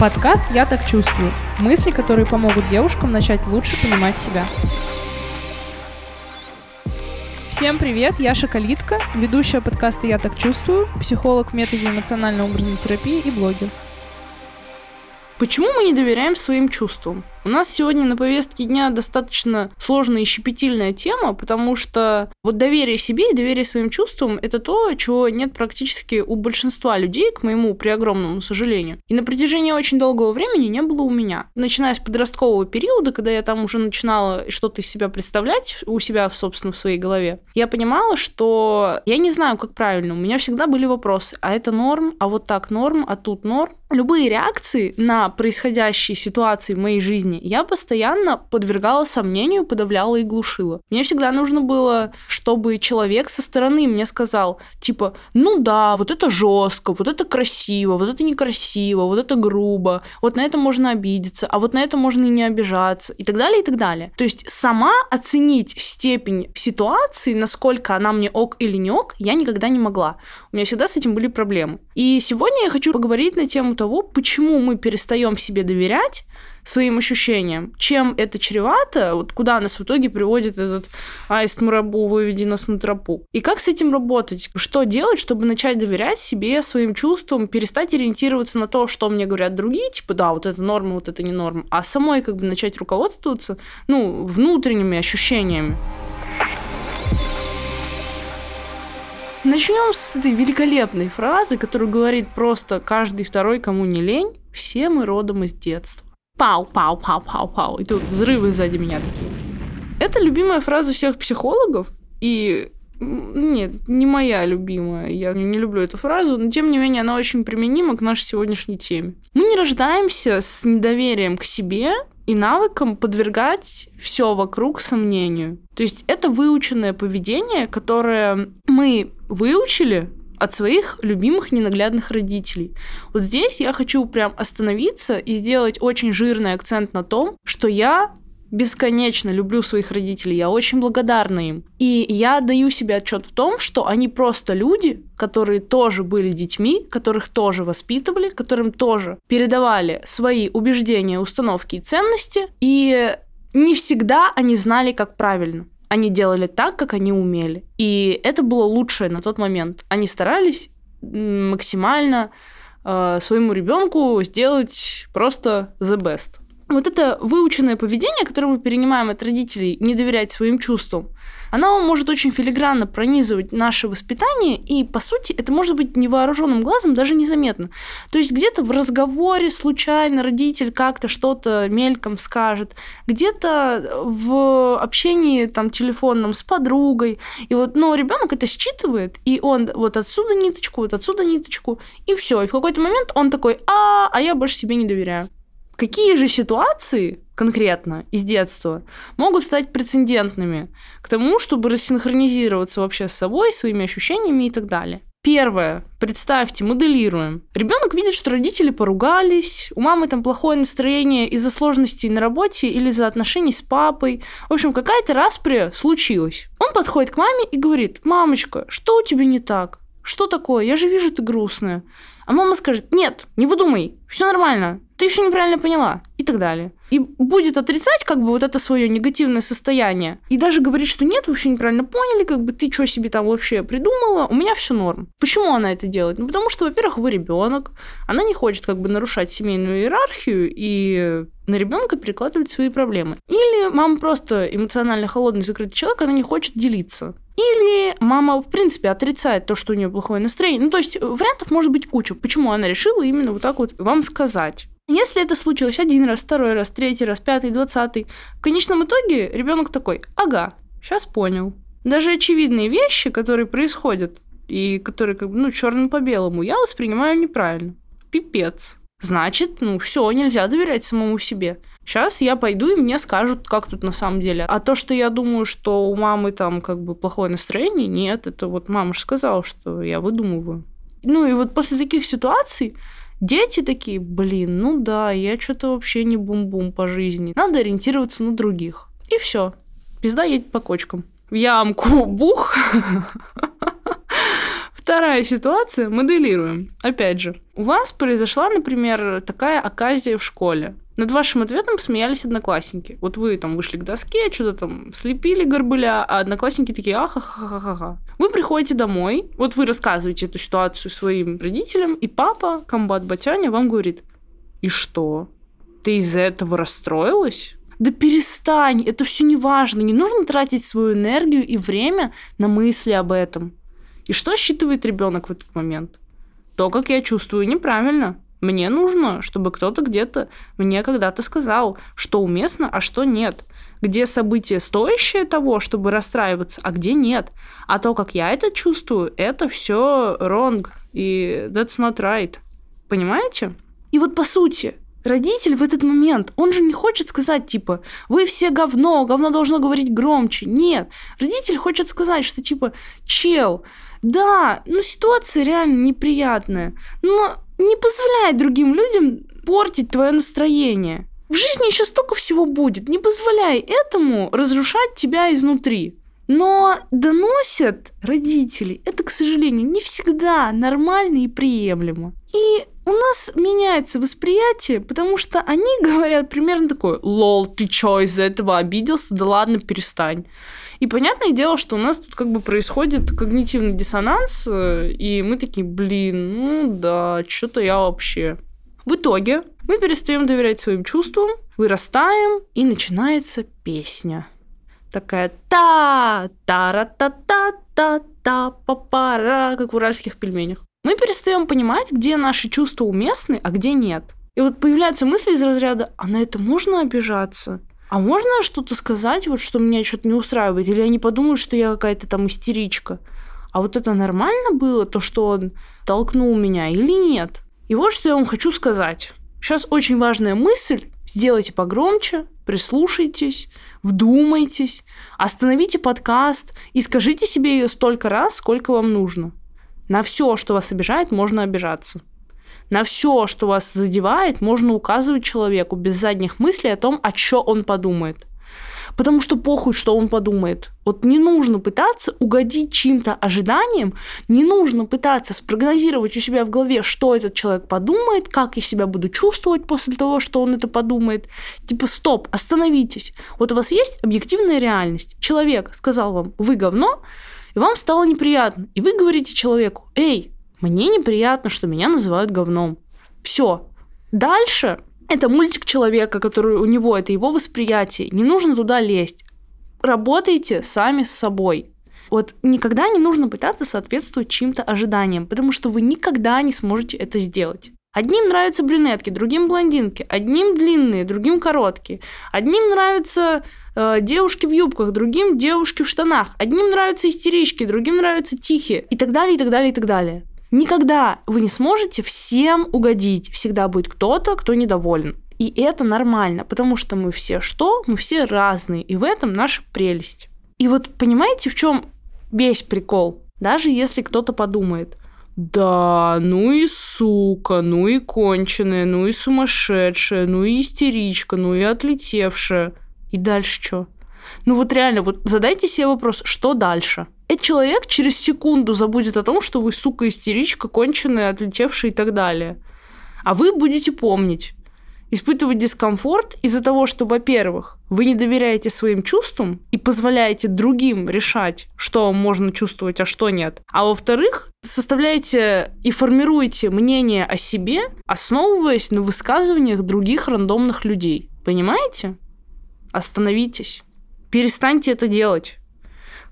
Подкаст «Я так чувствую». Мысли, которые помогут девушкам начать лучше понимать себя. Всем привет, я Шоколитка, ведущая подкаста «Я так чувствую», психолог в методе эмоционально-образной терапии и блогер. Почему мы не доверяем своим чувствам? У нас сегодня на повестке дня достаточно сложная и щепетильная тема, потому что вот доверие себе и доверие своим чувствам – это то, чего нет практически у большинства людей, к моему при огромному сожалению. И на протяжении очень долгого времени не было у меня. Начиная с подросткового периода, когда я там уже начинала что-то из себя представлять у себя, собственно, в своей голове, я понимала, что я не знаю, как правильно. У меня всегда были вопросы. А это норм? А вот так норм? А тут норм? Любые реакции на происходящие ситуации в моей жизни жизни, я постоянно подвергала сомнению, подавляла и глушила. Мне всегда нужно было, чтобы человек со стороны мне сказал, типа, ну да, вот это жестко, вот это красиво, вот это некрасиво, вот это грубо, вот на это можно обидеться, а вот на это можно и не обижаться, и так далее, и так далее. То есть сама оценить степень ситуации, насколько она мне ок или не ок, я никогда не могла. У меня всегда с этим были проблемы. И сегодня я хочу поговорить на тему того, почему мы перестаем себе доверять, своим ощущениям. Чем это чревато, вот куда нас в итоге приводит этот аист Мурабу, выведи нас на тропу. И как с этим работать? Что делать, чтобы начать доверять себе, своим чувствам, перестать ориентироваться на то, что мне говорят другие, типа, да, вот это норма, вот это не норма, а самой как бы начать руководствоваться, ну, внутренними ощущениями. Начнем с этой великолепной фразы, которую говорит просто каждый второй, кому не лень. Все мы родом из детства. Пау, пау, пау, пау, пау. И тут взрывы сзади меня такие. Это любимая фраза всех психологов, и нет, не моя любимая. Я не люблю эту фразу, но тем не менее она очень применима к нашей сегодняшней теме. Мы не рождаемся с недоверием к себе и навыком подвергать все вокруг сомнению. То есть это выученное поведение, которое мы выучили от своих любимых ненаглядных родителей. Вот здесь я хочу прям остановиться и сделать очень жирный акцент на том, что я бесконечно люблю своих родителей, я очень благодарна им. И я даю себе отчет в том, что они просто люди, которые тоже были детьми, которых тоже воспитывали, которым тоже передавали свои убеждения, установки и ценности, и не всегда они знали, как правильно они делали так, как они умели. И это было лучшее на тот момент. Они старались максимально э, своему ребенку сделать просто the best. Вот это выученное поведение, которое мы перенимаем от родителей, не доверять своим чувствам, оно может очень филигранно пронизывать наше воспитание, и, по сути, это может быть невооруженным глазом даже незаметно. То есть где-то в разговоре случайно родитель как-то что-то мельком скажет, где-то в общении там телефонном с подругой, и вот, но ребенок это считывает, и он вот отсюда ниточку, вот отсюда ниточку, и все. И в какой-то момент он такой, а, а я больше себе не доверяю. Какие же ситуации конкретно из детства могут стать прецедентными к тому, чтобы рассинхронизироваться вообще с собой, своими ощущениями и так далее? Первое. Представьте, моделируем. Ребенок видит, что родители поругались, у мамы там плохое настроение из-за сложностей на работе или из-за отношений с папой. В общем, какая-то распря случилась. Он подходит к маме и говорит, мамочка, что у тебя не так? Что такое? Я же вижу, ты грустная. А мама скажет, нет, не выдумай, все нормально, ты все неправильно поняла и так далее. И будет отрицать как бы вот это свое негативное состояние. И даже говорить, что нет, вы все неправильно поняли, как бы ты что себе там вообще придумала, у меня все норм. Почему она это делает? Ну, потому что, во-первых, вы ребенок, она не хочет как бы нарушать семейную иерархию и на ребенка перекладывать свои проблемы. Или мама просто эмоционально холодный, закрытый человек, она не хочет делиться. Или мама, в принципе, отрицает то, что у нее плохое настроение. Ну, то есть вариантов может быть куча. Почему она решила именно вот так вот вам сказать? Если это случилось один раз, второй раз, третий раз, пятый, двадцатый, в конечном итоге ребенок такой, ага, сейчас понял. Даже очевидные вещи, которые происходят, и которые как бы, ну, черным по белому, я воспринимаю неправильно. Пипец. Значит, ну, все, нельзя доверять самому себе. Сейчас я пойду, и мне скажут, как тут на самом деле. А то, что я думаю, что у мамы там как бы плохое настроение, нет, это вот мама же сказала, что я выдумываю. Ну и вот после таких ситуаций дети такие, блин, ну да, я что-то вообще не бум-бум по жизни. Надо ориентироваться на других. И все. Пизда едет по кочкам. В ямку бух. Вторая ситуация, моделируем. Опять же, у вас произошла, например, такая оказия в школе. Над вашим ответом посмеялись одноклассники. Вот вы там вышли к доске, что-то там слепили горбыля, а одноклассники такие ахахахаха. Вы приходите домой, вот вы рассказываете эту ситуацию своим родителям, и папа, комбат Батяня, вам говорит, и что? Ты из-за этого расстроилась? Да перестань, это все не важно. Не нужно тратить свою энергию и время на мысли об этом. И что считывает ребенок в этот момент? То, как я чувствую, неправильно. Мне нужно, чтобы кто-то где-то мне когда-то сказал, что уместно, а что нет. Где событие стоящее того, чтобы расстраиваться, а где нет. А то, как я это чувствую, это все wrong. И that's not right. Понимаете? И вот по сути, родитель в этот момент, он же не хочет сказать, типа, вы все говно, говно должно говорить громче. Нет, родитель хочет сказать, что, типа, чел, да, ну ситуация реально неприятная, но не позволяй другим людям портить твое настроение. В жизни еще столько всего будет, не позволяй этому разрушать тебя изнутри. Но доносят родители, это, к сожалению, не всегда нормально и приемлемо. И у нас меняется восприятие, потому что они говорят примерно такое, лол, ты чё, из-за этого обиделся? Да ладно, перестань. И понятное дело, что у нас тут как бы происходит когнитивный диссонанс, э, и мы такие, блин, ну да, что-то я вообще. В итоге мы перестаем доверять своим чувствам, вырастаем, и начинается песня. Такая та та ра та та та та па пара как в уральских пельменях. Мы перестаем понимать, где наши чувства уместны, а где нет. И вот появляются мысли из разряда, а на это можно обижаться? а можно что-то сказать, вот что меня что-то не устраивает? Или они подумают, что я какая-то там истеричка? А вот это нормально было, то, что он толкнул меня или нет? И вот что я вам хочу сказать. Сейчас очень важная мысль. Сделайте погромче, прислушайтесь, вдумайтесь, остановите подкаст и скажите себе ее столько раз, сколько вам нужно. На все, что вас обижает, можно обижаться. На все, что вас задевает, можно указывать человеку без задних мыслей о том, о что он подумает. Потому что похуй, что он подумает. Вот не нужно пытаться угодить чьим-то ожиданиям, не нужно пытаться спрогнозировать у себя в голове, что этот человек подумает, как я себя буду чувствовать после того, что он это подумает. Типа, стоп, остановитесь. Вот у вас есть объективная реальность. Человек сказал вам, вы говно, и вам стало неприятно. И вы говорите человеку, эй, мне неприятно, что меня называют говном. Все. Дальше это мультик человека, который у него, это его восприятие. Не нужно туда лезть. Работайте сами с собой. Вот никогда не нужно пытаться соответствовать чьим-то ожиданиям, потому что вы никогда не сможете это сделать. Одним нравятся брюнетки, другим блондинки, одним длинные, другим короткие. Одним нравятся э, девушки в юбках, другим девушки в штанах. Одним нравятся истерички, другим нравятся тихие. И так далее, и так далее, и так далее. Никогда вы не сможете всем угодить. Всегда будет кто-то, кто недоволен. И это нормально, потому что мы все что? Мы все разные, и в этом наша прелесть. И вот понимаете, в чем весь прикол? Даже если кто-то подумает, да, ну и сука, ну и конченая, ну и сумасшедшая, ну и истеричка, ну и отлетевшая. И дальше что? Ну вот реально, вот задайте себе вопрос, что дальше? Этот человек через секунду забудет о том, что вы, сука, истеричка, конченая, отлетевшая и так далее. А вы будете помнить, испытывать дискомфорт из-за того, что, во-первых, вы не доверяете своим чувствам и позволяете другим решать, что можно чувствовать, а что нет. А во-вторых, составляете и формируете мнение о себе, основываясь на высказываниях других рандомных людей. Понимаете? Остановитесь. Перестаньте это делать.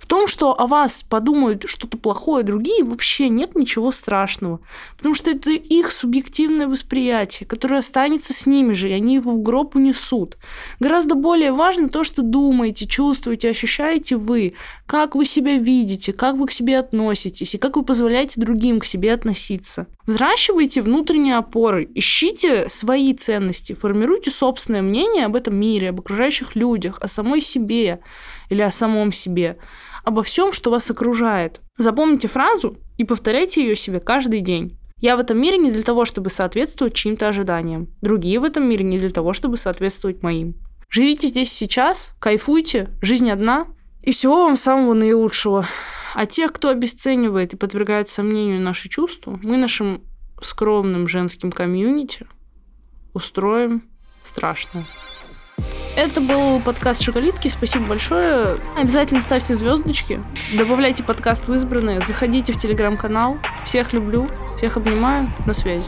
В том, что о вас подумают что-то плохое другие, вообще нет ничего страшного. Потому что это их субъективное восприятие, которое останется с ними же, и они его в гроб унесут. Гораздо более важно то, что думаете, чувствуете, ощущаете вы, как вы себя видите, как вы к себе относитесь, и как вы позволяете другим к себе относиться. Взращивайте внутренние опоры, ищите свои ценности, формируйте собственное мнение об этом мире, об окружающих людях, о самой себе или о самом себе обо всем, что вас окружает. Запомните фразу и повторяйте ее себе каждый день. Я в этом мире не для того, чтобы соответствовать чьим-то ожиданиям. Другие в этом мире не для того, чтобы соответствовать моим. Живите здесь сейчас, кайфуйте, жизнь одна. И всего вам самого наилучшего. А тех, кто обесценивает и подвергает сомнению наши чувства, мы нашим скромным женским комьюнити устроим страшно. Это был подкаст Шоколитки. Спасибо большое. Обязательно ставьте звездочки, добавляйте подкаст в избранные, заходите в телеграм-канал. Всех люблю, всех обнимаю. На связи.